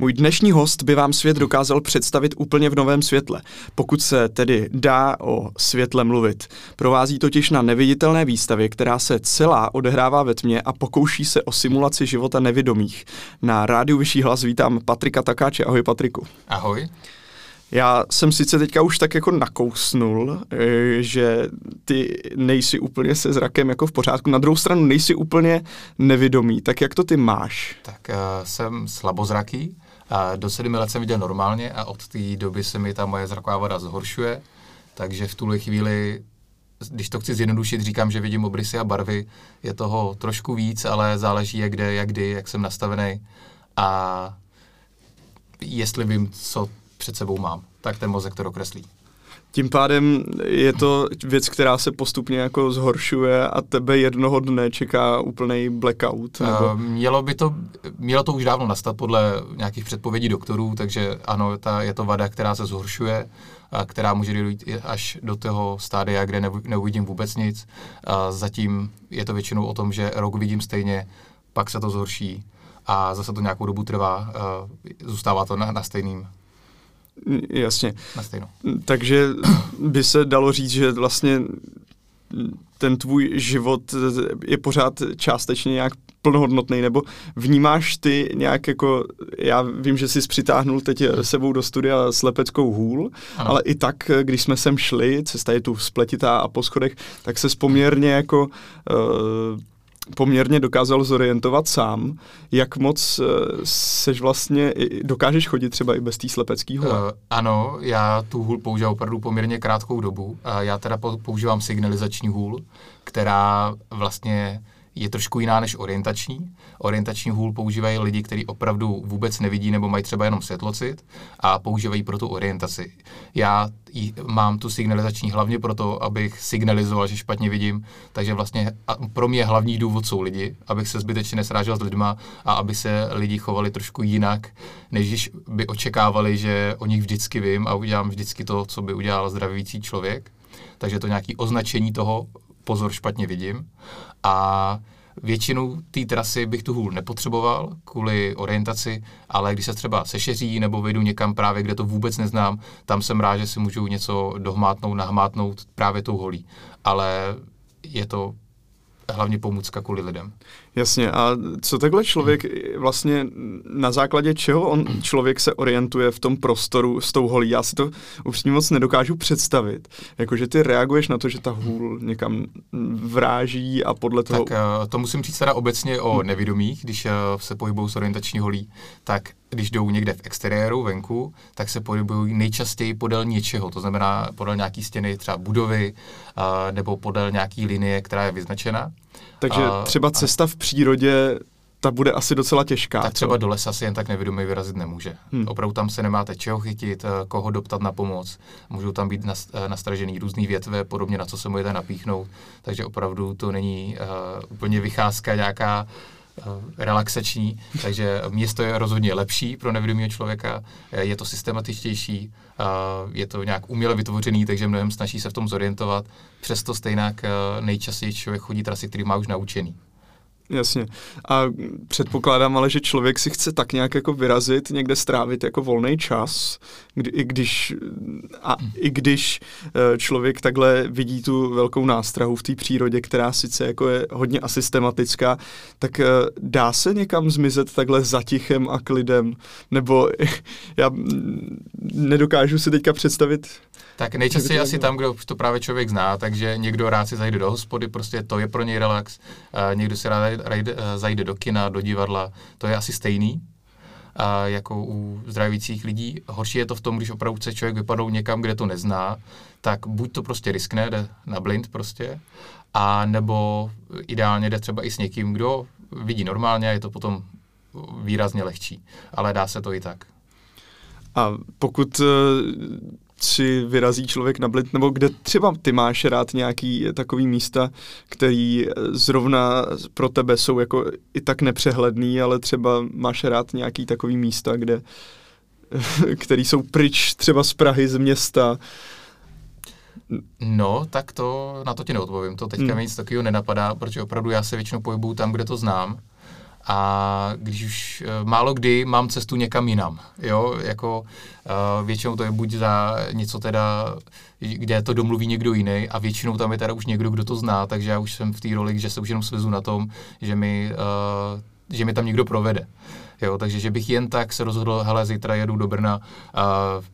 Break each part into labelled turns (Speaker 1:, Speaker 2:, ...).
Speaker 1: Můj dnešní host by vám svět dokázal představit úplně v novém světle, pokud se tedy dá o světle mluvit. Provází totiž na neviditelné výstavě, která se celá odehrává ve tmě a pokouší se o simulaci života nevědomých. Na rádiu Vyšší hlas vítám Patrika Takáče. Ahoj Patriku.
Speaker 2: Ahoj.
Speaker 1: Já jsem sice teďka už tak jako nakousnul, eh, že ty nejsi úplně se zrakem jako v pořádku, na druhou stranu nejsi úplně nevědomý, tak jak to ty máš?
Speaker 2: Tak uh, jsem slabozraký, a do sedmi let jsem viděl normálně a od té doby se mi ta moje zraková voda zhoršuje, takže v tuhle chvíli, když to chci zjednodušit, říkám, že vidím obrysy a barvy, je toho trošku víc, ale záleží jak kde, jak kdy, jak jsem nastavený a jestli vím, co před sebou mám, tak ten mozek to dokreslí.
Speaker 1: Tím pádem je to věc, která se postupně jako zhoršuje a tebe jednoho dne čeká úplný blackout? Nebo? Uh,
Speaker 2: mělo by to, mělo to už dávno nastat podle nějakých předpovědí doktorů, takže ano, ta, je to vada, která se zhoršuje, a která může dojít až do toho stádia, kde neuvidím vůbec nic. A zatím je to většinou o tom, že rok vidím stejně, pak se to zhorší a zase to nějakou dobu trvá, zůstává to na, na stejným
Speaker 1: Jasně.
Speaker 2: Na stejno.
Speaker 1: Takže by se dalo říct, že vlastně ten tvůj život je pořád částečně nějak plnohodnotný, nebo vnímáš ty nějak jako, já vím, že jsi přitáhnul teď sebou do studia slepeckou hůl, ano. ale i tak, když jsme sem šli, cesta je tu spletitá a po schodech, tak se poměrně jako uh, poměrně dokázal zorientovat sám. Jak moc uh, seš vlastně, dokážeš chodit třeba i bez té slepecký hůle? Uh,
Speaker 2: ano, já tu hůl používám opravdu poměrně krátkou dobu. Uh, já teda používám signalizační hůl, která vlastně je trošku jiná než orientační. Orientační hůl používají lidi, kteří opravdu vůbec nevidí nebo mají třeba jenom světlocit a používají pro tu orientaci. Já mám tu signalizační hlavně proto, abych signalizoval, že špatně vidím, takže vlastně pro mě hlavní důvod jsou lidi, abych se zbytečně nesrážel s lidma a aby se lidi chovali trošku jinak, než by očekávali, že o nich vždycky vím a udělám vždycky to, co by udělal zdravící člověk. Takže to nějaký označení toho, pozor, špatně vidím. A většinu té trasy bych tu hůl nepotřeboval kvůli orientaci, ale když se třeba sešeří nebo vyjdu někam právě, kde to vůbec neznám, tam jsem rád, že si můžu něco dohmátnout, nahmátnout právě tou holí. Ale je to hlavně pomůcka kvůli lidem.
Speaker 1: Jasně, a co takhle člověk vlastně na základě čeho on člověk se orientuje v tom prostoru s tou holí? Já si to ním moc nedokážu představit. Jakože ty reaguješ na to, že ta hůl někam vráží a podle toho...
Speaker 2: Tak eh, to musím říct teda obecně o nevědomých, když eh, se pohybují s orientační holí, tak když jdou někde v exteriéru, venku, tak se pohybují nejčastěji podél něčeho, to znamená podél nějaký stěny třeba budovy uh, nebo podél nějaký linie, která je vyznačena.
Speaker 1: Takže uh, třeba cesta v přírodě ta bude asi docela těžká.
Speaker 2: Tak třeba co? do lesa si jen tak nevědomý vyrazit nemůže. Hmm. Opravdu tam se nemáte čeho chytit, koho doptat na pomoc. Můžou tam být nastražený různý větve, podobně na co se můžete napíchnout. Takže opravdu to není uh, úplně vycházka nějaká Eh, relaxační, takže město je rozhodně lepší pro nevědomého člověka, eh, je to systematičtější, eh, je to nějak uměle vytvořený, takže mnohem snaží se v tom zorientovat. Přesto stejně nejčastěji člověk chodí trasy, který má už naučený.
Speaker 1: Jasně. A předpokládám ale, že člověk si chce tak nějak jako vyrazit, někde strávit jako volný čas, kdy, i když a i když eh, člověk takhle vidí tu velkou nástrahu v té přírodě, která sice jako je hodně asystematická, tak eh, dá se někam zmizet takhle zatichem a klidem? Nebo já nedokážu si teďka představit
Speaker 2: tak nejčastěji asi tam, kde to právě člověk zná, takže někdo rád si zajde do hospody, prostě to je pro něj relax, uh, někdo si rád zajde, uh, zajde do kina, do divadla, to je asi stejný, a jako u zdravících lidí. Horší je to v tom, když opravdu chce člověk vypadnout někam, kde to nezná, tak buď to prostě riskne, jde na blind prostě, a nebo ideálně jde třeba i s někým, kdo vidí normálně a je to potom výrazně lehčí. Ale dá se to i tak.
Speaker 1: A pokud eh, si vyrazí člověk na blind, nebo kde třeba ty máš rád nějaký takový místa, který zrovna pro tebe jsou jako i tak nepřehledný, ale třeba máš rád nějaký takový místa, kde který jsou pryč třeba z Prahy, z města.
Speaker 2: No, tak to na to ti neodpovím. To teďka hmm. mi nic takového nenapadá, protože opravdu já se většinou pohybuju tam, kde to znám a když už uh, málo kdy mám cestu někam jinam, jo, jako uh, většinou to je buď za něco teda, kde to domluví někdo jiný a většinou tam je teda už někdo, kdo to zná, takže já už jsem v té roli, že se už jenom svezu na tom, že mi, uh, že mi tam někdo provede. Jo, takže že bych jen tak se rozhodl, hele, zítra jedu do Brna uh,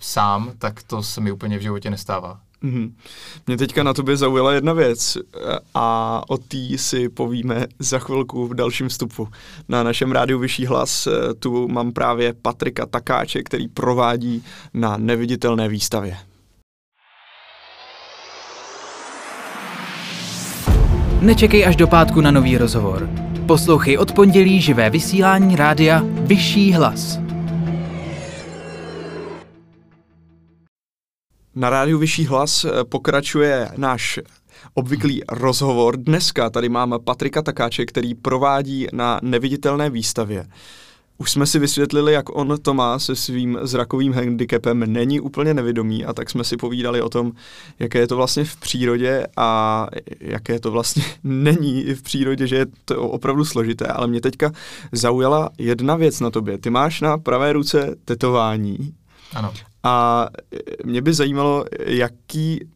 Speaker 2: sám, tak to se mi úplně v životě nestává.
Speaker 1: Mm-hmm. Mě teďka na tobě zaujala jedna věc a o té si povíme za chvilku v dalším vstupu. Na našem rádiu Vyšší hlas eh, tu mám právě Patrika Takáče, který provádí na neviditelné výstavě.
Speaker 3: Nečekej až do pátku na nový rozhovor. Poslouchej od pondělí živé vysílání rádia Vyšší hlas.
Speaker 1: Na rádiu Vyšší hlas eh, pokračuje náš obvyklý rozhovor. Dneska tady máme Patrika Takáče, který provádí na neviditelné výstavě. Už jsme si vysvětlili, jak on to má se svým zrakovým handicapem, není úplně nevědomý a tak jsme si povídali o tom, jaké je to vlastně v přírodě a jaké to vlastně není v přírodě, že je to opravdu složité, ale mě teďka zaujala jedna věc na tobě. Ty máš na pravé ruce tetování.
Speaker 2: Ano.
Speaker 1: A mě by zajímalo, jaký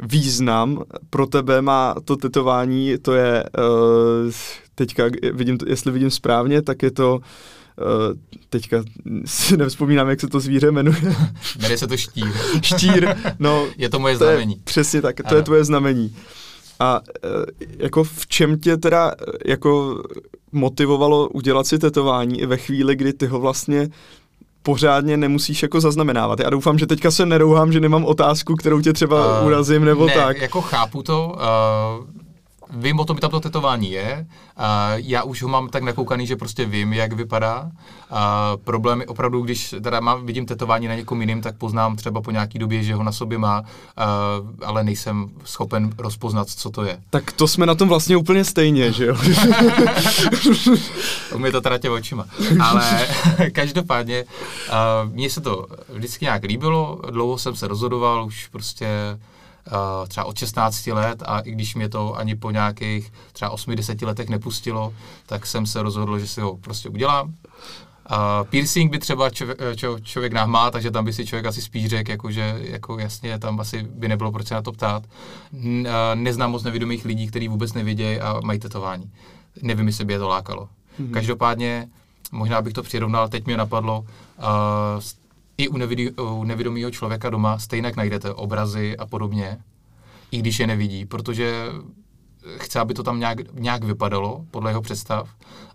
Speaker 1: význam pro tebe má to tetování, to je, uh, teďka vidím, jestli vidím správně, tak je to teďka si nevzpomínám, jak se to zvíře jmenuje.
Speaker 2: Jmenuje se to štír.
Speaker 1: štír, no.
Speaker 2: Je to moje znamení.
Speaker 1: Je, přesně tak, to ano. je tvoje znamení. A jako v čem tě teda jako motivovalo udělat si tetování i ve chvíli, kdy ty ho vlastně pořádně nemusíš jako zaznamenávat. Já doufám, že teďka se nerouhám, že nemám otázku, kterou tě třeba uh, urazím nebo
Speaker 2: ne,
Speaker 1: tak.
Speaker 2: jako chápu to. Uh, vím o tom, tam to tetování je. Uh, já už ho mám tak nakoukaný, že prostě vím, jak vypadá. Uh, problém je opravdu, když teda mám, vidím tetování na někom jiným, tak poznám třeba po nějaký době, že ho na sobě má, uh, ale nejsem schopen rozpoznat, co to je.
Speaker 1: Tak to jsme na tom vlastně úplně stejně, že jo?
Speaker 2: Umí to teda tě očima. Ale každopádně, mně se to vždycky nějak líbilo, dlouho jsem se rozhodoval, už prostě uh, třeba od 16 let a i když mě to ani po nějakých třeba 8-10 letech nepustilo, tak jsem se rozhodl, že si ho prostě udělám. Uh, piercing by třeba člověk, čo, člověk má, takže tam by si člověk asi spíš řekl, jako, že jako jasně tam asi by nebylo proč se na to ptát. N, uh, neznám moc nevědomých lidí, kteří vůbec nevidějí a mají tetování. Nevím, jestli by je to lákalo. Mm-hmm. Každopádně, možná bych to přirovnal, teď mě napadlo, uh, i u, nevidí, u nevědomého člověka doma stejně najdete obrazy a podobně, i když je nevidí, protože chce, aby to tam nějak, nějak vypadalo podle jeho představ.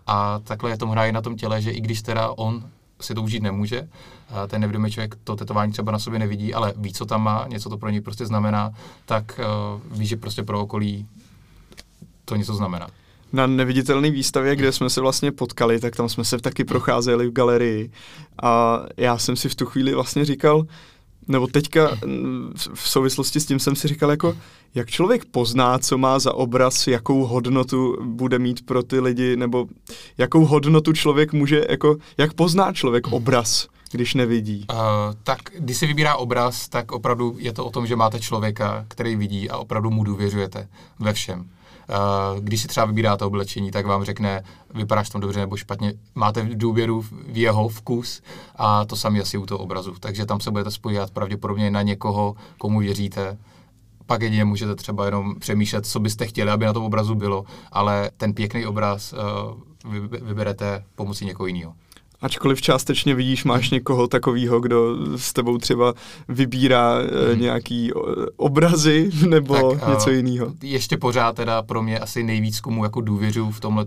Speaker 2: A takhle je to hraje na tom těle, že i když teda on si to užít nemůže, ten nevědomý člověk to tetování třeba na sobě nevidí, ale ví, co tam má, něco to pro něj prostě znamená, tak uh, ví, že prostě pro okolí to něco znamená
Speaker 1: na neviditelné výstavě, kde jsme se vlastně potkali, tak tam jsme se taky procházeli v galerii a já jsem si v tu chvíli vlastně říkal, nebo teďka v souvislosti s tím jsem si říkal, jako, jak člověk pozná, co má za obraz, jakou hodnotu bude mít pro ty lidi, nebo jakou hodnotu člověk může, jako, jak pozná člověk obraz, když nevidí? Uh,
Speaker 2: tak když si vybírá obraz, tak opravdu je to o tom, že máte člověka, který vidí a opravdu mu důvěřujete ve všem. Uh, když si třeba vybíráte oblečení, tak vám řekne, vypadáš tam dobře nebo špatně, máte důvěru v jeho vkus a to sami asi u toho obrazu. Takže tam se budete spojit pravděpodobně na někoho, komu věříte, pak jedině můžete třeba jenom přemýšlet, co byste chtěli, aby na tom obrazu bylo, ale ten pěkný obraz uh, vyberete pomocí někoho jiného.
Speaker 1: Ačkoliv částečně vidíš, máš někoho takového, kdo s tebou třeba vybírá hmm. nějaký obrazy nebo tak, něco uh, jiného.
Speaker 2: Ještě pořád teda pro mě asi nejvíc, komu jako důvěřu v tomhle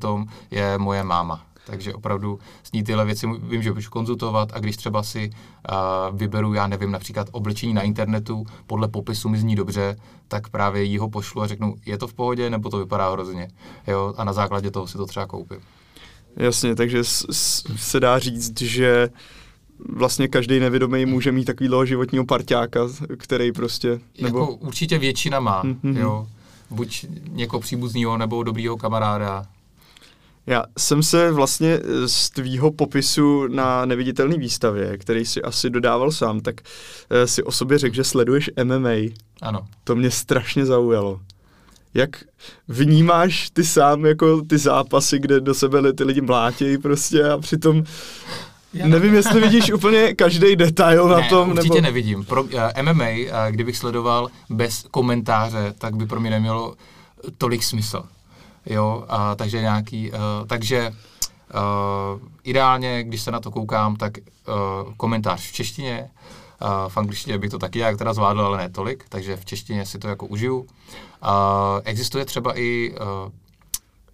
Speaker 2: je moje máma. Takže opravdu s ní tyhle věci vím, že můžu konzultovat a když třeba si uh, vyberu, já nevím, například oblečení na internetu, podle popisu mi zní dobře, tak právě jí ho pošlu a řeknu, je to v pohodě nebo to vypadá hrozně. Jo? A na základě toho si to třeba koupím.
Speaker 1: Jasně, takže se dá říct, že vlastně každý nevědomý může mít takovýhle životního parťáka, který prostě...
Speaker 2: Nebo... Jako určitě většina má, mm-hmm. jo. Buď někoho příbuzného nebo dobrýho kamaráda.
Speaker 1: Já jsem se vlastně z tvýho popisu na neviditelné výstavě, který si asi dodával sám, tak eh, si o sobě řekl, že sleduješ MMA.
Speaker 2: Ano.
Speaker 1: To mě strašně zaujalo. Jak vnímáš ty sám jako ty zápasy, kde do sebe ty lidi mlátějí prostě a přitom já nevím, jestli vidíš úplně každý detail
Speaker 2: ne,
Speaker 1: na tom.
Speaker 2: určitě
Speaker 1: nebo...
Speaker 2: nevidím. Pro uh, MMA, uh, kdybych sledoval bez komentáře, tak by pro mě nemělo tolik smysl. Jo, a takže nějaký, uh, takže uh, ideálně, když se na to koukám, tak uh, komentář v češtině, uh, v angličtině bych to taky jak teda zvládl, ale ne tolik, takže v češtině si to jako užiju. Uh, existuje třeba i uh,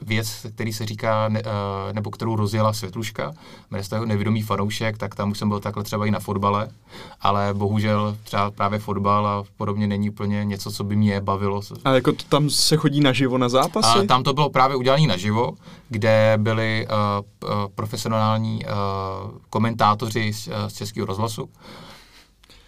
Speaker 2: věc, který se říká, ne, uh, nebo kterou rozjela Světluška, jmenuje se Nevědomý fanoušek, tak tam už jsem byl takhle třeba i na fotbale, ale bohužel třeba právě fotbal a podobně není úplně něco, co by mě bavilo.
Speaker 1: A jako to, tam se chodí naživo na zápasy?
Speaker 2: A tam to bylo právě udělané naživo, kde byli uh, profesionální uh, komentátoři z, z Českého rozhlasu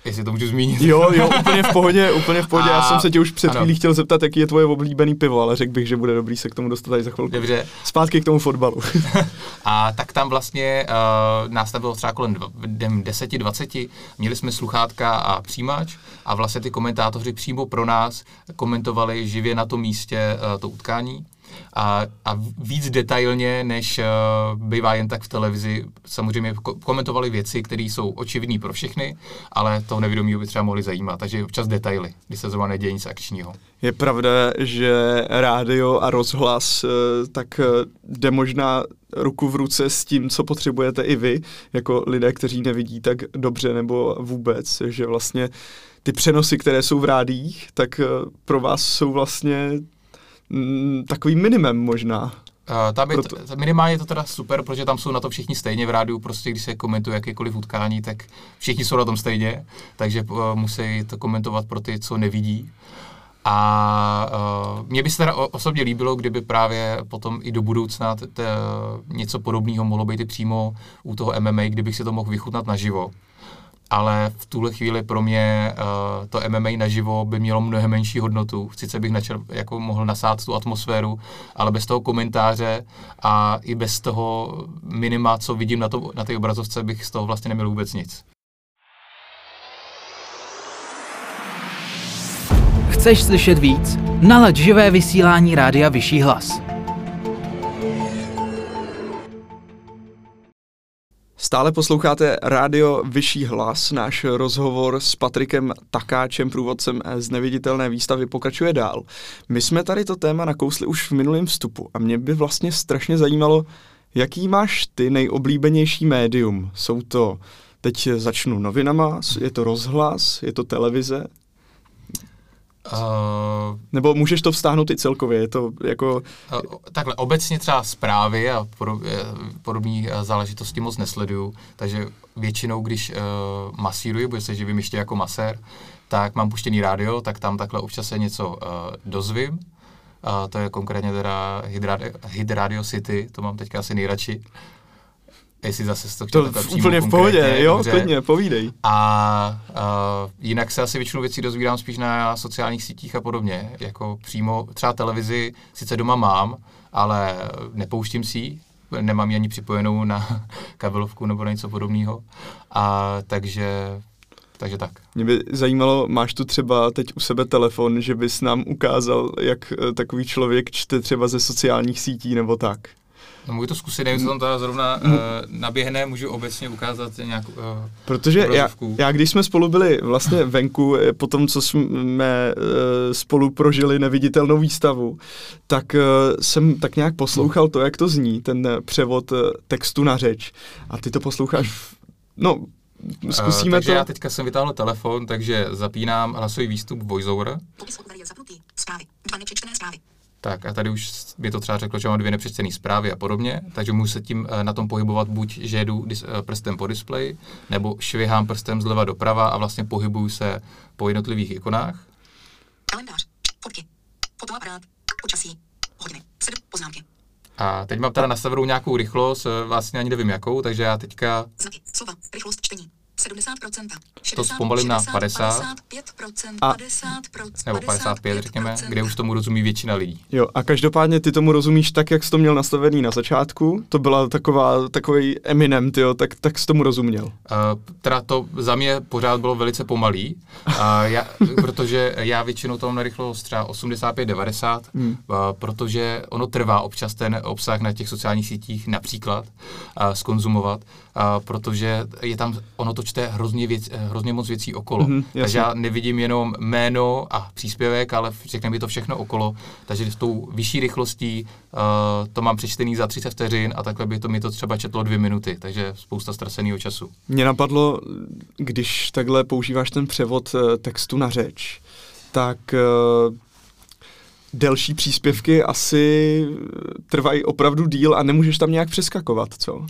Speaker 2: Jestli to můžu zmínit.
Speaker 1: Jo, jo, úplně v pohodě, úplně v pohodě. A, Já jsem se tě už před chvílí chtěl zeptat, jaký je tvoje oblíbený pivo, ale řekl bych, že bude dobrý se k tomu dostat za chvilku.
Speaker 2: Dobře.
Speaker 1: Zpátky k tomu fotbalu.
Speaker 2: a tak tam vlastně uh, nás tam bylo třeba kolem 10-20, měli jsme sluchátka a přijímač a vlastně ty komentátoři přímo pro nás komentovali živě na tom místě uh, to utkání a, a víc detailně, než uh, bývá jen tak v televizi. Samozřejmě komentovali věci, které jsou očividné pro všechny, ale toho nevědomího by třeba mohli zajímat. Takže občas detaily, když se zrovna neděje nic akčního.
Speaker 1: Je pravda, že rádio a rozhlas uh, tak uh, jde možná ruku v ruce s tím, co potřebujete i vy, jako lidé, kteří nevidí tak dobře nebo vůbec, že vlastně ty přenosy, které jsou v rádiích, tak pro vás jsou vlastně mm, takový minimum možná.
Speaker 2: Uh, tam je Proto... to, minimálně je to teda super, protože tam jsou na to všichni stejně v rádiu, prostě když se komentuje jakékoliv utkání, tak všichni jsou na tom stejně, takže uh, musí to komentovat pro ty, co nevidí. A uh, mně by se teda osobně líbilo, kdyby právě potom i do budoucna t- t- něco podobného mohlo být i přímo u toho MMA, kdybych si to mohl vychutnat naživo ale v tuhle chvíli pro mě uh, to MMA naživo by mělo mnohem menší hodnotu. Sice bych načer, jako mohl nasát tu atmosféru, ale bez toho komentáře a i bez toho minima, co vidím na, to, na té obrazovce, bych z toho vlastně neměl vůbec nic.
Speaker 3: Chceš slyšet víc? Nalaď živé vysílání Rádia Vyšší hlas.
Speaker 1: Stále posloucháte rádio Vyšší hlas. Náš rozhovor s Patrikem Takáčem, průvodcem z neviditelné výstavy, pokračuje dál. My jsme tady to téma nakousli už v minulém vstupu a mě by vlastně strašně zajímalo, jaký máš ty nejoblíbenější médium. Jsou to, teď začnu novinama, je to rozhlas, je to televize? Uh, Nebo můžeš to vztáhnout i celkově, je to jako...
Speaker 2: Uh, takhle, obecně třeba zprávy a podobné eh, záležitosti moc nesleduju, takže většinou, když uh, masíruji, bude se živím ještě jako masér, tak mám puštěný rádio, tak tam takhle občas se něco uh, dozvím. Uh, to je konkrétně teda Hit Radio City, to mám teďka asi nejradši. Jestli zase to chtěl
Speaker 1: To úplně v pohodě, jo, dobře. klidně, povídej.
Speaker 2: A, a jinak se asi většinu věcí dozvídám spíš na sociálních sítích a podobně, jako přímo třeba televizi sice doma mám, ale nepouštím si ji, nemám ji ani připojenou na kabelovku nebo na něco podobného. A takže takže tak.
Speaker 1: Mě by zajímalo, máš tu třeba teď u sebe telefon, že bys nám ukázal, jak eh, takový člověk čte třeba ze sociálních sítí nebo tak?
Speaker 2: No můžu to zkusit, nevím, co tam teda zrovna uh, naběhne, můžu obecně ukázat nějakou uh,
Speaker 1: Protože já, já, když jsme spolu byli vlastně venku, eh, po tom, co jsme uh, spolu prožili neviditelnou výstavu, tak uh, jsem tak nějak poslouchal to, jak to zní, ten převod textu na řeč. A ty to posloucháš, v, no, Zkusíme uh,
Speaker 2: takže
Speaker 1: to.
Speaker 2: já teďka jsem vytáhl telefon, takže zapínám hlasový výstup VoiceOver. Tak a tady už by to třeba řeklo, že mám dvě nepřečtené zprávy a podobně, takže můžu se tím eh, na tom pohybovat buď, že jedu eh, prstem po displeji, nebo švihám prstem zleva doprava a vlastně pohybuju se po jednotlivých ikonách. Kalendář, fotky, fotoaparát, počasí, hodiny, poznámky. A teď mám teda na severu nějakou rychlost, eh, vlastně ani nevím jakou, takže já teďka... Znaky, slova, rychlost čtení,
Speaker 4: 70%.
Speaker 2: To zpomalím na 50.
Speaker 4: 55%,
Speaker 1: A-
Speaker 4: 50%,
Speaker 2: nebo 55, řekněme, kde už tomu rozumí většina lidí.
Speaker 1: Jo, a každopádně ty tomu rozumíš tak, jak jsi to měl nastavený na začátku. To byla taková, takový Eminem, tyjo, tak, tak jsi tomu rozuměl.
Speaker 2: Uh, teda to za mě pořád bylo velice pomalý, uh, já, protože já většinou to mám na rychlost třeba 85-90, hmm. uh, protože ono trvá občas ten obsah na těch sociálních sítích například uh, skonzumovat, uh, protože je tam, ono to čte hrozně, věc, eh, hrozně moc věcí okolo.
Speaker 1: Mhm,
Speaker 2: Mm-hmm, takže já nevidím jenom jméno a příspěvek, ale řekne mi to všechno okolo, takže s tou vyšší rychlostí uh, to mám přečtený za 30 vteřin a takhle by to mi to třeba četlo dvě minuty, takže spousta ztraceného času.
Speaker 1: Mě napadlo, když takhle používáš ten převod eh, textu na řeč, tak eh, delší příspěvky asi trvají opravdu díl a nemůžeš tam nějak přeskakovat, co?
Speaker 2: Uh,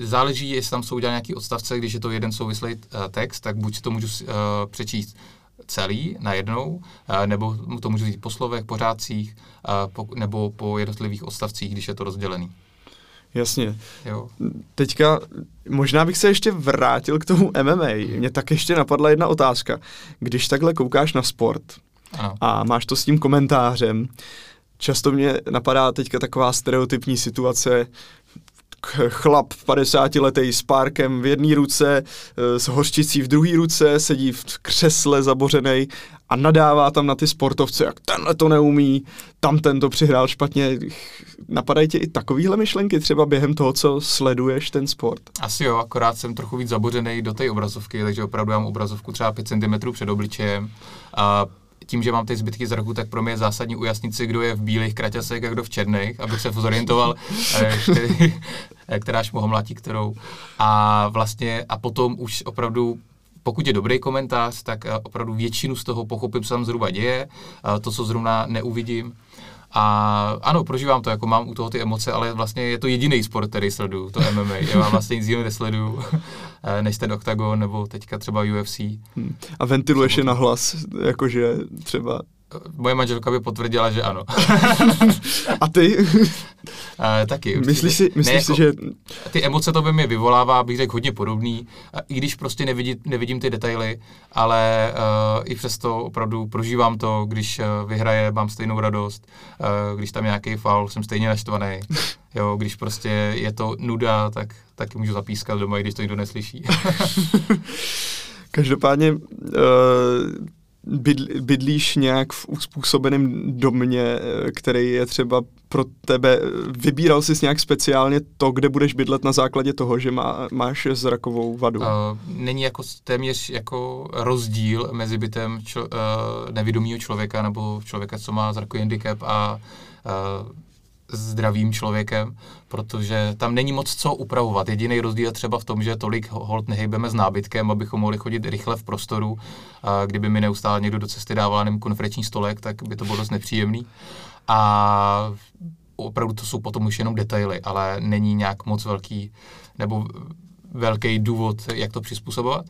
Speaker 2: záleží, jestli tam jsou udělané nějaký odstavce, když je to jeden souvislý uh, text, tak buď to můžu uh, přečíst celý najednou, nebo to můžu říct po slovech, po řádcích, po, nebo po jednotlivých odstavcích, když je to rozdělený.
Speaker 1: Jasně.
Speaker 2: Jo.
Speaker 1: Teďka možná bych se ještě vrátil k tomu MMA. Mě tak ještě napadla jedna otázka. Když takhle koukáš na sport
Speaker 2: Ano.
Speaker 1: a máš to s tím komentářem, často mě napadá teďka taková stereotypní situace, chlap 50 letý s párkem v jedné ruce, eh, s hořčicí v druhé ruce, sedí v křesle zabořený a nadává tam na ty sportovce, jak tenhle to neumí, tam ten to přihrál špatně. Napadají tě i takovýhle myšlenky třeba během toho, co sleduješ ten sport?
Speaker 2: Asi jo, akorát jsem trochu víc zabořený do té obrazovky, takže opravdu mám obrazovku třeba 5 cm před obličejem. A tím, že mám ty zbytky zraku, tak pro mě je zásadní ujasnit si, kdo je v bílých kraťasech a kdo v černých, abych se zorientoval, eh, který, eh, která šmohomlátí kterou. A vlastně, a potom už opravdu pokud je dobrý komentář, tak eh, opravdu většinu z toho pochopím, co tam zhruba děje, eh, to, co zrovna neuvidím. A ano, prožívám to, jako mám u toho ty emoce, ale vlastně je to jediný sport, který sleduju, to MMA. Já vlastně nic jiného nesleduju, eh, než ten Octagon nebo teďka třeba UFC.
Speaker 1: Hm. A ventiluješ je na hlas, jakože třeba...
Speaker 2: Moje manželka by potvrdila, že ano.
Speaker 1: A ty?
Speaker 2: Eh, taky.
Speaker 1: myslíš si, myslíš
Speaker 2: Ne,
Speaker 1: si,
Speaker 2: jako-
Speaker 1: že...
Speaker 2: Ty emoce to by mi vyvolává, bych řekl, hodně podobný, a i když prostě nevidí, nevidím ty detaily, ale uh, i přesto opravdu prožívám to, když uh, vyhraje, mám stejnou radost, uh, když tam nějaký faul, jsem stejně naštvaný. Jo, když prostě je to nuda, tak taky můžu zapískat doma, i když to nikdo neslyší.
Speaker 1: Každopádně uh, bydl, bydlíš nějak v uspůsobeném domě, který je třeba pro tebe, vybíral jsi nějak speciálně to, kde budeš bydlet na základě toho, že má, máš zrakovou vadu.
Speaker 2: Uh, není jako téměř jako rozdíl mezi bytem člo, uh, nevědomého člověka nebo člověka, co má zrakový handicap a uh, zdravým člověkem, protože tam není moc co upravovat. Jediný rozdíl je třeba v tom, že tolik hold nehejbeme s nábytkem, abychom mohli chodit rychle v prostoru. A kdyby mi neustále někdo do cesty dával nevím, konferenční stolek, tak by to bylo dost nepříjemný. A opravdu to jsou potom už jenom detaily, ale není nějak moc velký nebo velký důvod, jak to přizpůsobovat.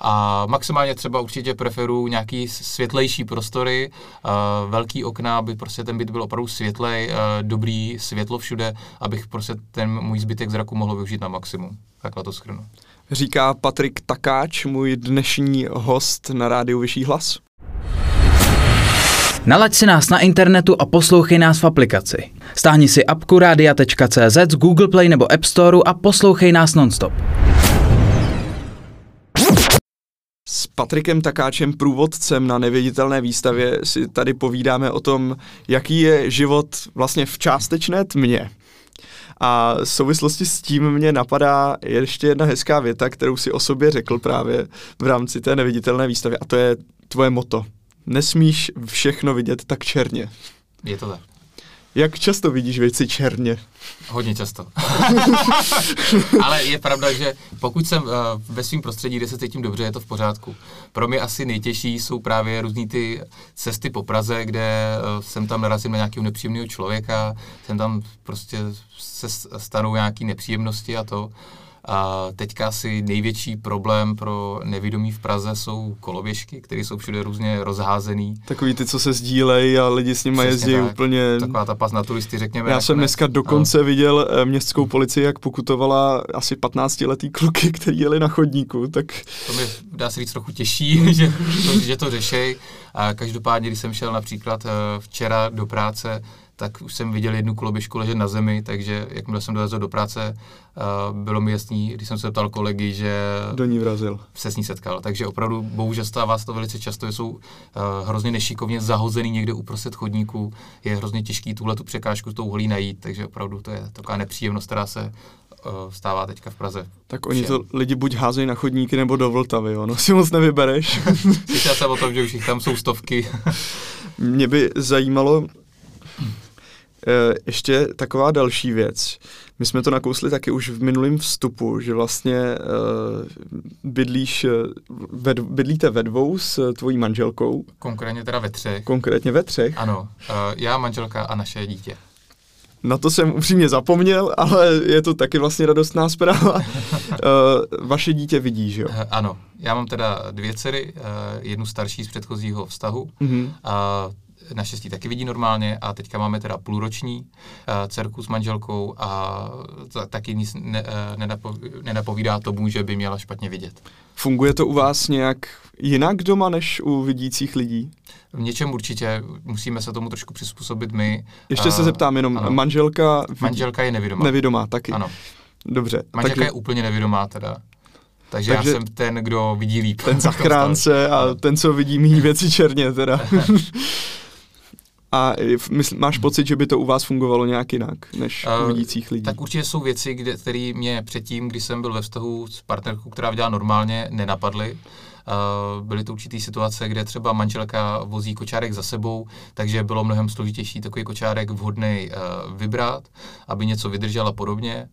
Speaker 2: A maximálně třeba určitě preferuji nějaký světlejší prostory, uh, velký okna, aby prostě ten byt byl opravdu světlej, uh, dobrý světlo všude, abych prostě ten můj zbytek zraku mohl využít na maximum. Takhle to schrnu.
Speaker 1: Říká Patrik Takáč, můj dnešní host na rádiu Vyšší hlas.
Speaker 3: Nalaď si nás na internetu a poslouchej nás v aplikaci. Stáhni si apku radia.cz z Google Play nebo App Store a poslouchej nás nonstop.
Speaker 1: S Patrikem Takáčem, průvodcem na neviditelné výstavě, si tady povídáme o tom, jaký je život vlastně v částečné tmě. A v souvislosti s tím mě napadá ještě jedna hezká věta, kterou si o sobě řekl právě v rámci té neviditelné výstavy, a to je tvoje moto. Nesmíš všechno vidět tak černě.
Speaker 2: Je to tak.
Speaker 1: Jak často vidíš věci černě?
Speaker 2: Hodně často. Ale je pravda, že pokud jsem uh, ve svém prostředí, kde se cítím dobře, je to v pořádku. Pro mě asi nejtěžší jsou právě různý ty cesty po Praze, kde uh, jsem tam narazím na nějakého nepříjemného člověka, jsem tam prostě se stanou nějaké nepříjemnosti a to. A teďka asi největší problém pro nevědomí v Praze jsou koloběžky, které jsou všude různě rozházený.
Speaker 1: Takový ty, co se sdílejí a lidi s nimi jezdí tak. úplně...
Speaker 2: Taková ta pas na turisty, řekněme.
Speaker 1: Já jsem dneska dokonce no. viděl eh, městskou policii, jak pokutovala asi 15-letý kluky, kteří jeli na chodníku, tak...
Speaker 2: To mi dá se říct trochu těžší, že to, že to řešej. A každopádně, když jsem šel například eh, včera do práce, tak už jsem viděl jednu koloběžku ležet na zemi, takže jakmile jsem dolezl do práce, uh, bylo mi jasný, když jsem se ptal kolegy, že
Speaker 1: do ní vrazil.
Speaker 2: Se s ní setkal. Takže opravdu bohužel stává se to velice často, že jsou uh, hrozně nešikovně zahozený někde uprostřed chodníku, je hrozně těžký tuhle tu překážku s tou holí najít, takže opravdu to je taková nepříjemnost, která se uh, stává teďka v Praze.
Speaker 1: Tak oni Všem. to lidi buď házejí na chodníky nebo do Vltavy, ono si moc nevybereš.
Speaker 2: Slyšel jsem o tom, že už jich tam jsou stovky.
Speaker 1: Mě by zajímalo, Eh, ještě taková další věc. My jsme to nakousli taky už v minulém vstupu, že vlastně uh, bydlíš, eh, ved, bydlíte ve dvou s tvojí manželkou.
Speaker 2: Konkrétně teda ve třech.
Speaker 1: Konkrétně ve třech.
Speaker 2: Ano, uh, já, manželka a naše dítě.
Speaker 1: Na to jsem upřímně zapomněl, ale je to taky vlastně radostná zpráva. uh, vaše dítě vidí, že jo?
Speaker 2: Ano, já mám teda dvě dcery, uh, jednu starší z předchozího vztahu. Uh-huh. Uh, naštěstí taky vidí normálně a teďka máme teda půlroční uh, dcerku s manželkou a taky nic ne, uh, nenapovídá tomu, že by měla špatně vidět.
Speaker 1: Funguje to u vás nějak jinak doma než u vidících lidí?
Speaker 2: V něčem určitě, musíme se tomu trošku přizpůsobit my.
Speaker 1: Ještě se zeptám jenom, ano. manželka...
Speaker 2: Manželka je nevědomá.
Speaker 1: Nevědomá, taky.
Speaker 2: Ano.
Speaker 1: Dobře.
Speaker 2: Manželka takže... je úplně nevědomá teda. Takže, takže já jsem ten, kdo vidí líp.
Speaker 1: Ten zachránce a ten, co vidí méně věci černě teda. A mysl, máš pocit, že by to u vás fungovalo nějak jinak než uh, u vidících lidí?
Speaker 2: Tak určitě jsou věci, které mě předtím, když jsem byl ve vztahu s partnerkou, která vydělala normálně, nenapadly. Uh, byly to určité situace, kde třeba manželka vozí kočárek za sebou, takže bylo mnohem složitější takový kočárek vhodný uh, vybrat, aby něco vydržel a podobně.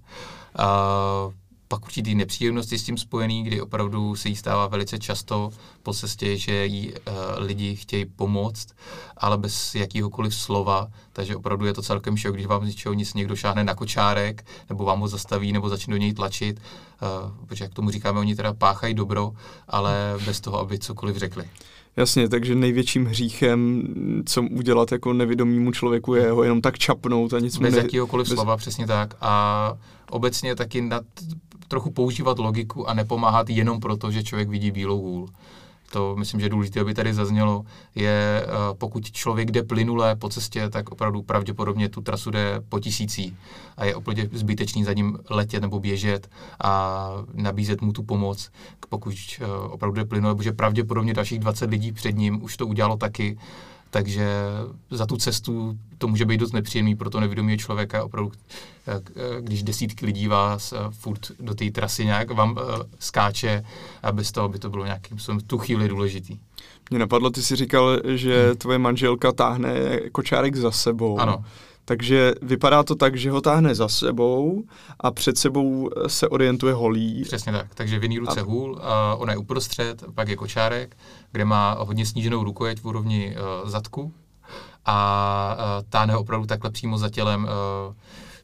Speaker 2: Uh, pak určitý nepříjemnosti s tím spojený, kdy opravdu se jí stává velice často po cestě, že jí uh, lidi chtějí pomoct, ale bez jakýhokoliv slova, takže opravdu je to celkem šok, když vám z ničeho nic někdo šáhne na kočárek, nebo vám ho zastaví, nebo začne do něj tlačit, uh, protože jak tomu říkáme, oni teda páchají dobro, ale bez toho, aby cokoliv řekli.
Speaker 1: Jasně, takže největším hříchem, co udělat jako nevědomímu člověku, je ho jenom tak čapnout a nic
Speaker 2: Bez ne... jakýhokoliv bez... slova, přesně tak. A obecně taky nad, trochu používat logiku a nepomáhat jenom proto, že člověk vidí bílou hůl. To myslím, že důležité, aby tady zaznělo, je eh, pokud člověk jde plynule po cestě, tak opravdu pravděpodobně tu trasu jde po tisící a je úplně zbytečný za ním letět nebo běžet a nabízet mu tu pomoc, pokud eh, opravdu jde plynule, protože pravděpodobně dalších 20 lidí před ním už to udělalo taky takže za tu cestu to může být dost nepříjemný pro to nevědomí člověka, opravdu, eh, když desítky lidí vás eh, furt do té trasy nějak vám eh, skáče a bez toho by to bylo nějakým způsobem tu chvíli důležitý.
Speaker 1: Mě napadlo, ty jsi říkal, že hmm. tvoje manželka táhne kočárek za sebou.
Speaker 2: Ano.
Speaker 1: Takže vypadá to tak, že ho táhne za sebou a před sebou se orientuje holí.
Speaker 2: Přesně tak. Takže v jiný ruce a... hůl, a ona je uprostřed, pak je kočárek, kde má hodně sníženou rukojeť v úrovni uh, zadku a uh, táhne opravdu takhle přímo za tělem uh,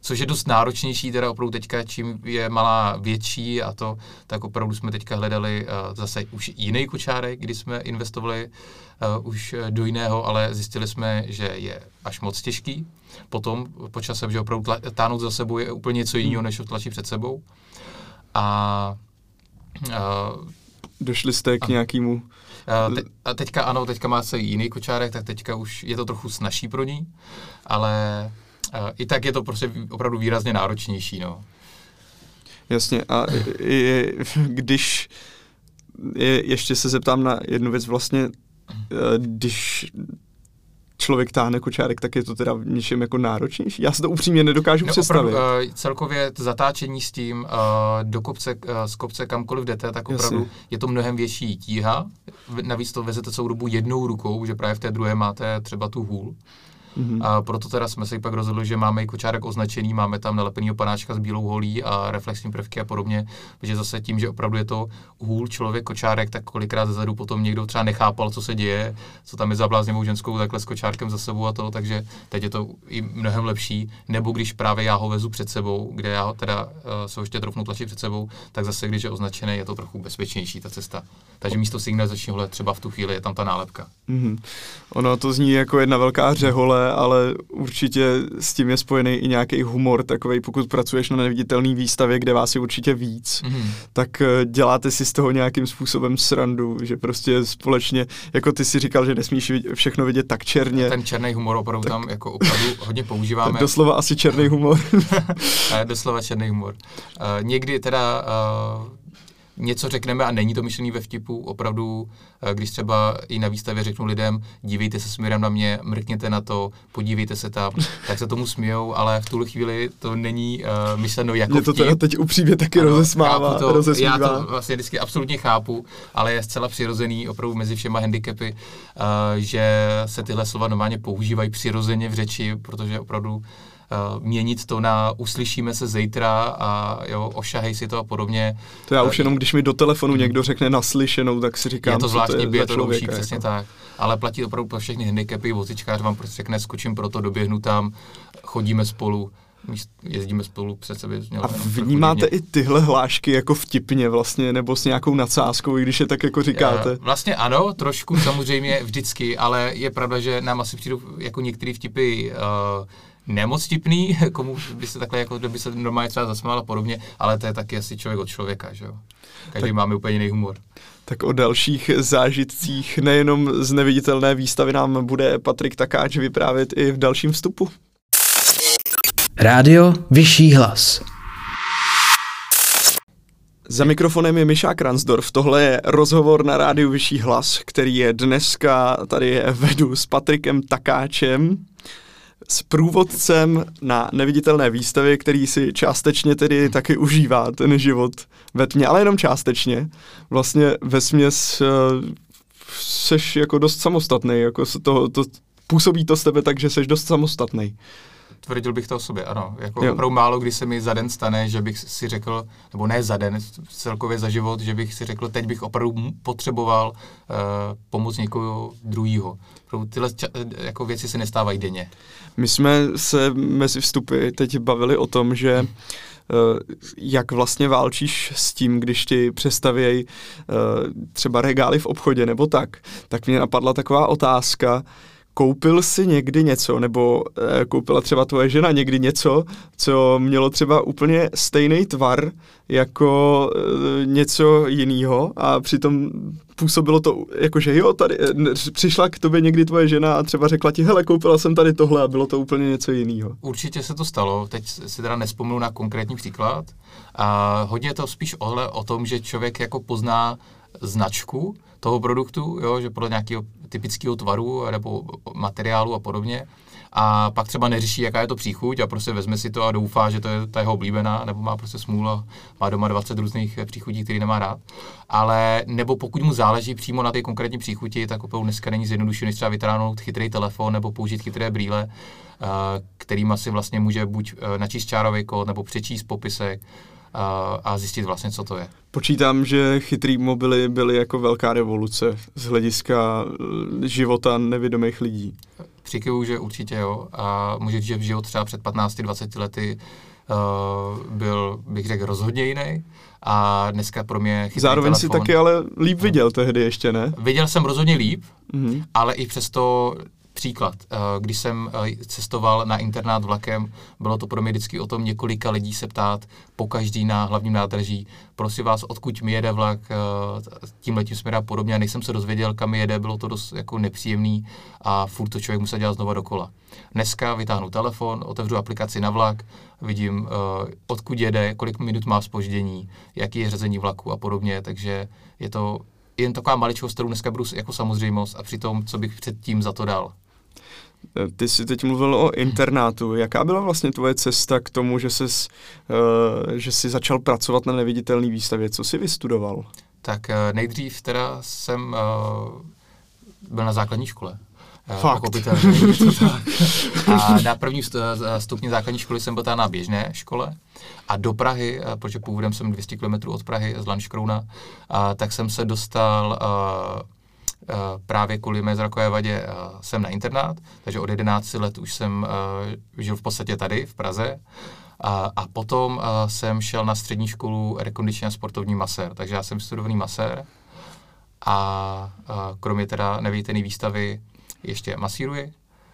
Speaker 2: což je dost náročnější teda opravdu teďka, čím je malá větší a to, tak opravdu jsme teďka hledali uh, zase už jiný kočárek, kdy jsme investovali uh, už do jiného, ale zjistili jsme, že je až moc těžký. Potom po čase, že opravdu tla, táhnout za sebou je úplně něco jiného, než ho tlačí před sebou. A
Speaker 1: uh, Došli jste k a, nějakému...
Speaker 2: A, te, a teďka ano, teďka má se jiný kočárek, tak teďka už je to trochu snažší pro ní, ale i tak je to prostě opravdu výrazně náročnější. No.
Speaker 1: Jasně. A je, když je, ještě se zeptám na jednu věc vlastně, eh, když člověk táhne kočárek, tak je to teda v něčem jako náročnější? Já se to upřímně nedokážu no, představit. Opravdu,
Speaker 2: uh, celkově zatáčení s tím uh, do kopce, uh, z kopce kamkoliv jdete, tak opravdu Jasně. je to mnohem větší tíha. Navíc to vezete celou dobu jednou rukou, že právě v té druhé máte třeba tu hůl. Mm-hmm. A proto teda jsme se pak rozhodli, že máme i kočárek označený, máme tam nalepený panáčka s bílou holí a reflexní prvky a podobně, protože zase tím, že opravdu je to hůl člověk kočárek, tak kolikrát zezadu potom někdo třeba nechápal, co se děje, co tam je za bláznivou ženskou takhle s kočárkem za sebou a to, takže teď je to i mnohem lepší. Nebo když právě já ho vezu před sebou, kde já ho teda uh, se ještě trofnu tlačit před sebou, tak zase když je označený, je to trochu bezpečnější ta cesta. Takže místo signalizačního třeba v tu chvíli je tam ta nálepka.
Speaker 1: Mm-hmm. Ono to zní jako jedna velká řehole, ale určitě s tím je spojený i nějaký humor takový, pokud pracuješ na neviditelné výstavě, kde vás je určitě víc, mm-hmm. tak eh, děláte si z toho nějakým způsobem srandu, že prostě společně, jako ty si říkal, že nesmíš všechno vidět tak černě.
Speaker 2: Ten černý humor opravdu tak, tam jako opravdu hodně používáme.
Speaker 1: Doslova asi černý humor.
Speaker 2: doslova černý humor. Uh, někdy teda uh, něco řekneme a není to myšlený ve vtipu, opravdu, eh, když třeba i na výstavě řeknu lidem, dívejte se směrem na mě, mrkněte na to, podívejte se tam, tak se tomu smějou, ale v tuhle chvíli to není uh, myšleno jako
Speaker 1: Mě to teda teď upřímně taky ano, rozesmává,
Speaker 2: to, rozesmívá. Já to vlastně vždycky absolutně chápu, ale je zcela přirozený opravdu mezi všema handicapy, uh, že se tyhle slova normálně používají přirozeně v řeči, protože opravdu uh, měnit to na uslyšíme se zítra a jo, ošahej si to a podobně.
Speaker 1: To já už jenom, když mi do telefonu někdo řekne naslyšenou, tak si říkám,
Speaker 2: je to zvláštní, je, je to přesně jako. tak. Ale platí opravdu pro všechny handicapy, vozičkář vám prostě řekne, skočím proto, doběhnu tam, chodíme spolu, jezdíme spolu před sebe.
Speaker 1: A vnímáte i tyhle hlášky jako vtipně vlastně, nebo s nějakou nadsázkou, i když je tak jako říkáte?
Speaker 2: Vlastně ano, trošku samozřejmě vždycky, ale je pravda, že nám asi přijdou jako některé vtipy uh, nemoc tipný, komu by se takhle, jako by se normálně třeba zasmál a podobně, ale to je taky asi člověk od člověka, že jo. Každý tak, máme úplně jiný humor.
Speaker 1: Tak o dalších zážitcích nejenom z neviditelné výstavy nám bude Patrik Takáč vyprávět i v dalším vstupu.
Speaker 3: Rádio Vyšší hlas.
Speaker 1: Za mikrofonem je Miša Kransdorf. Tohle je rozhovor na rádiu Vyšší hlas, který je dneska tady vedu s Patrikem Takáčem s průvodcem na neviditelné výstavě, který si částečně tedy taky užívá ten život ve tmě, ale jenom částečně. Vlastně ve směs uh, seš jako dost samostatný, jako to, to, působí to z tebe tak, že seš dost samostatný.
Speaker 2: Tvrdil bych to o sobě, ano. Jako jo. opravdu málo kdy se mi za den stane, že bych si řekl, nebo ne za den, celkově za život, že bych si řekl, teď bych opravdu potřeboval uh, pomoc někoho druhého. Tyhle ča- jako věci se nestávají denně.
Speaker 1: My jsme se mezi vstupy teď bavili o tom, že uh, jak vlastně válčíš s tím, když ti přestavějí uh, třeba regály v obchodě nebo tak, tak mě napadla taková otázka, koupil si někdy něco, nebo e, koupila třeba tvoje žena někdy něco, co mělo třeba úplně stejný tvar jako e, něco jiného a přitom působilo to jako, že jo, tady e, přišla k tobě někdy tvoje žena a třeba řekla ti, hele, koupila jsem tady tohle a bylo to úplně něco jiného.
Speaker 2: Určitě se to stalo, teď si teda nespomnu na konkrétní příklad. A hodně to spíš ohle o tom, že člověk jako pozná značku toho produktu, jo, že podle nějakého typického tvaru nebo materiálu a podobně. A pak třeba neřeší, jaká je to příchuť a prostě vezme si to a doufá, že to je ta jeho oblíbená, nebo má prostě smůla, má doma 20 různých příchutí, který nemá rád. Ale nebo pokud mu záleží přímo na té konkrétní příchuti, tak opravdu dneska není zjednodušený než třeba vytáhnout chytrý telefon nebo použít chytré brýle, eh, kterým asi vlastně může buď eh, načíst čárový kód nebo přečíst popisek, a, a zjistit vlastně, co to je.
Speaker 1: Počítám, že chytrý mobily byly jako velká revoluce z hlediska eh, života nevědomých lidí.
Speaker 2: Přikyvu, že určitě jo. A může říct, že v život třeba před 15-20 lety uh, byl, bych řekl, rozhodně jiný. A dneska pro mě chytrý
Speaker 1: Zároveň
Speaker 2: telefon,
Speaker 1: si taky ale líp viděl no. tehdy ještě, ne?
Speaker 2: Viděl jsem rozhodně líp, mm-hmm. ale i přesto Příklad, eh, když jsem eh, cestoval na internát vlakem, bylo to pro mě vždycky o tom několika lidí se ptát po každý na hlavním nádraží, prosím vás, odkud mi jede vlak, eh, tím letím směrem podobně, a nejsem se dozvěděl, kam jede, bylo to dost jako nepříjemný a furt to člověk musel dělat znova dokola. Dneska vytáhnu telefon, otevřu aplikaci na vlak, vidím, odkud jede, kolik minut má spoždění, jaký je řazení vlaku a podobně, takže je to jen taková maličkost, kterou dneska budu jako samozřejmost a přitom, co bych předtím za to dal.
Speaker 1: Ty jsi teď mluvil o internátu. Jaká byla vlastně tvoje cesta k tomu, že, ses, uh, že jsi začal pracovat na neviditelné výstavě? Co jsi vystudoval?
Speaker 2: Tak uh, nejdřív teda jsem uh, byl na základní škole.
Speaker 1: Fakt.
Speaker 2: A na první stupni základní školy jsem byl na běžné škole a do Prahy, protože původem jsem 200 km od Prahy z Lanškrouna, tak jsem se dostal právě kvůli mé zrakové vadě uh, jsem na internát, takže od 11 let už jsem uh, žil v podstatě tady v Praze. A, a potom jsem šel na střední školu rekondiční a sportovní masér, takže já jsem studovaný masér a, a kromě teda nevítený výstavy ještě masíruji.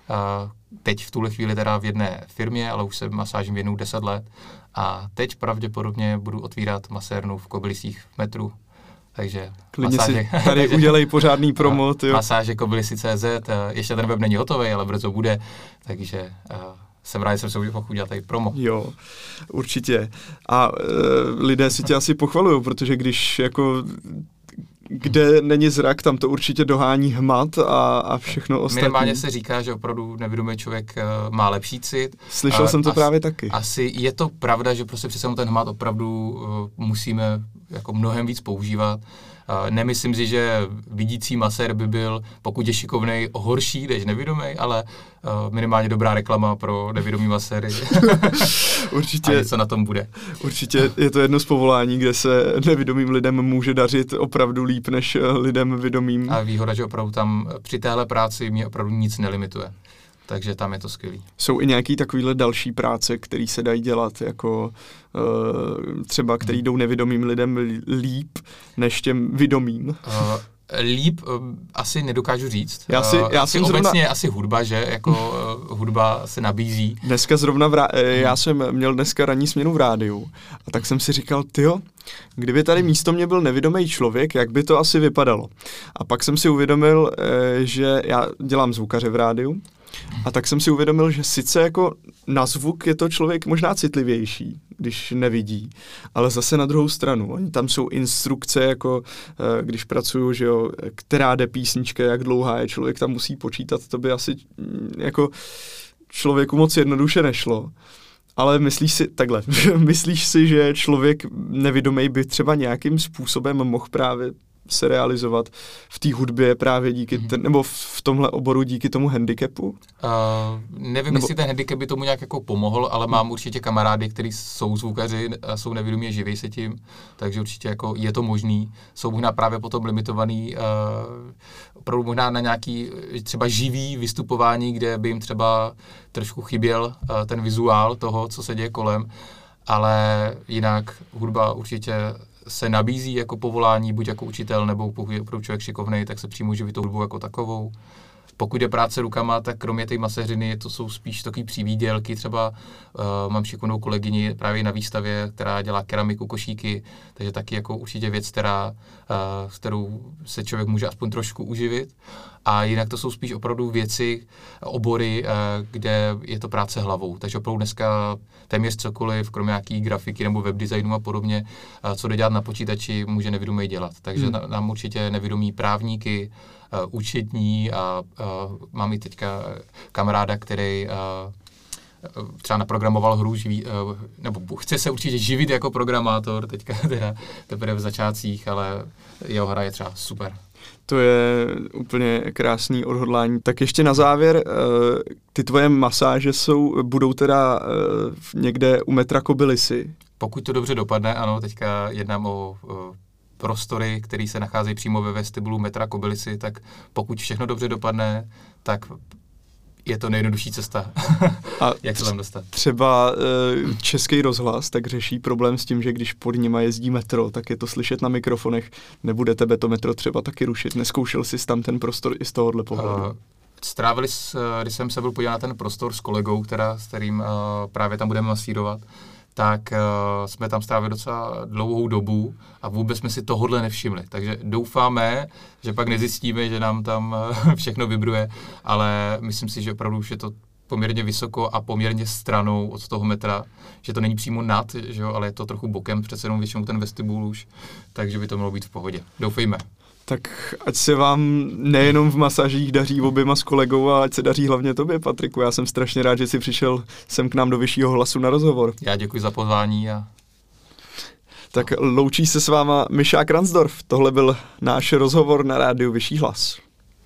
Speaker 2: A teď v tuhle chvíli teda v jedné firmě, ale už se masážím věnu 10 let. A teď pravděpodobně budu otvírat masérnu v Kobylisích metru takže
Speaker 1: Klidně masáže, si tady udělej pořádný promo.
Speaker 2: Tyjo. Masáže CZ, ještě ten web není hotový, ale brzo bude, takže uh, jsem rád, že jsem se mohl udělat tady promo.
Speaker 1: Jo, určitě. A uh, lidé si tě asi pochvalují, protože když jako kde není zrak, tam to určitě dohání hmat a, a všechno ostatní.
Speaker 2: Minimálně se říká, že opravdu nevědomý člověk uh, má lepší cit.
Speaker 1: Slyšel uh, jsem to
Speaker 2: asi,
Speaker 1: právě taky.
Speaker 2: Asi je to pravda, že prostě přece ten hmat opravdu uh, musíme jako mnohem víc používat. Nemyslím si, že vidící masér by byl, pokud je šikovný, horší než nevědomý, ale minimálně dobrá reklama pro nevědomý maséry.
Speaker 1: určitě.
Speaker 2: A co na tom bude.
Speaker 1: Určitě je to jedno z povolání, kde se nevědomým lidem může dařit opravdu líp než lidem vědomým.
Speaker 2: A výhoda, že opravdu tam při téhle práci mě opravdu nic nelimituje takže tam je to skvělý.
Speaker 1: Jsou i nějaký takovýhle další práce, které se dají dělat, jako uh, třeba, který jdou nevědomým lidem líp, než těm vědomým? Uh,
Speaker 2: líp uh, asi nedokážu říct.
Speaker 1: Já si, já
Speaker 2: asi
Speaker 1: jsem
Speaker 2: obecně
Speaker 1: zrovna...
Speaker 2: asi hudba, že jako uh, hudba se nabízí.
Speaker 1: Dneska zrovna, v rá... hmm. já jsem měl dneska ranní směnu v rádiu a tak jsem si říkal, tyjo, kdyby tady místo mě byl nevědomý člověk, jak by to asi vypadalo. A pak jsem si uvědomil, že já dělám zvukaře v rádiu a tak jsem si uvědomil, že sice jako na zvuk je to člověk možná citlivější, když nevidí, ale zase na druhou stranu. Oni tam jsou instrukce, jako eh, když pracuju, že jo, která jde písnička, jak dlouhá je, člověk tam musí počítat, to by asi mm, jako člověku moc jednoduše nešlo. Ale myslíš si, takhle, myslíš si, že člověk nevědomý by třeba nějakým způsobem mohl právě se realizovat v té hudbě právě díky, mm-hmm. ten, nebo v tomhle oboru díky tomu handicapu? Uh,
Speaker 2: nevím, nebo... jestli ten handicap by tomu nějak jako pomohl, ale mám určitě kamarády, kteří jsou zvukaři a jsou nevědomí a živí se tím, takže určitě jako je to možný. Jsou možná právě potom limitovaný uh, opravdu možná na nějaký třeba živý vystupování, kde by jim třeba trošku chyběl uh, ten vizuál toho, co se děje kolem, ale jinak hudba určitě se nabízí jako povolání, buď jako učitel, nebo pokud je člověk šikovný, tak se přímo živí tou hudbou jako takovou. Pokud je práce rukama, tak kromě té maseřiny to jsou spíš takové přívídělky. Třeba uh, mám šikovnou kolegyni právě na výstavě, která dělá keramiku, košíky, takže taky jako určitě věc, která, uh, s kterou se člověk může aspoň trošku uživit. A jinak to jsou spíš opravdu věci, obory, uh, kde je to práce hlavou. Takže opravdu dneska téměř cokoliv, kromě nějaký grafiky nebo webdesignu a podobně, uh, co jde dělat na počítači, může nevědomý dělat. Takže hmm. nám určitě nevědomí právníky, účetní a uh, mám i teďka kamaráda, který uh, třeba naprogramoval hru, živí, nebo chce se určitě živit jako programátor, teďka teda teprve v začátcích, ale jeho hra je třeba super.
Speaker 1: To je úplně krásný odhodlání. Tak ještě na závěr, ty tvoje masáže jsou, budou teda někde u metra Kobylisy.
Speaker 2: Pokud to dobře dopadne, ano, teďka jednám o prostory, které se nacházejí přímo ve vestibulu metra Kobylisy, tak pokud všechno dobře dopadne, tak je to nejjednodušší cesta, A jak se tam dostat.
Speaker 1: Třeba uh, český rozhlas tak řeší problém s tím, že když pod nima jezdí metro, tak je to slyšet na mikrofonech. Nebude tebe to metro třeba taky rušit? Neskoušel jsi tam ten prostor i z tohohle pohledu? Uh,
Speaker 2: strávili, když jsem se byl podívat na ten prostor s kolegou, která, s kterým uh, právě tam budeme masírovat, tak uh, jsme tam strávili docela dlouhou dobu a vůbec jsme si tohodle nevšimli. Takže doufáme, že pak nezjistíme, že nám tam uh, všechno vybruje, ale myslím si, že opravdu už je to poměrně vysoko a poměrně stranou od toho metra, že to není přímo nad, že jo, ale je to trochu bokem, přece jenom většinou ten vestibul už, takže by to mělo být v pohodě. Doufejme
Speaker 1: tak ať se vám nejenom v masažích daří oběma s kolegou, a ať se daří hlavně tobě, Patriku. Já jsem strašně rád, že jsi přišel sem k nám do Vyššího hlasu na rozhovor.
Speaker 2: Já děkuji za pozvání a
Speaker 1: tak loučí se s váma Mišák Ransdorf. Tohle byl náš rozhovor na rádiu Vyšší hlas.